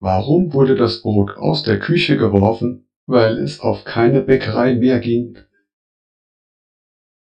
Warum wurde das Brot aus der Küche geworfen? Weil es auf keine Bäckerei mehr ging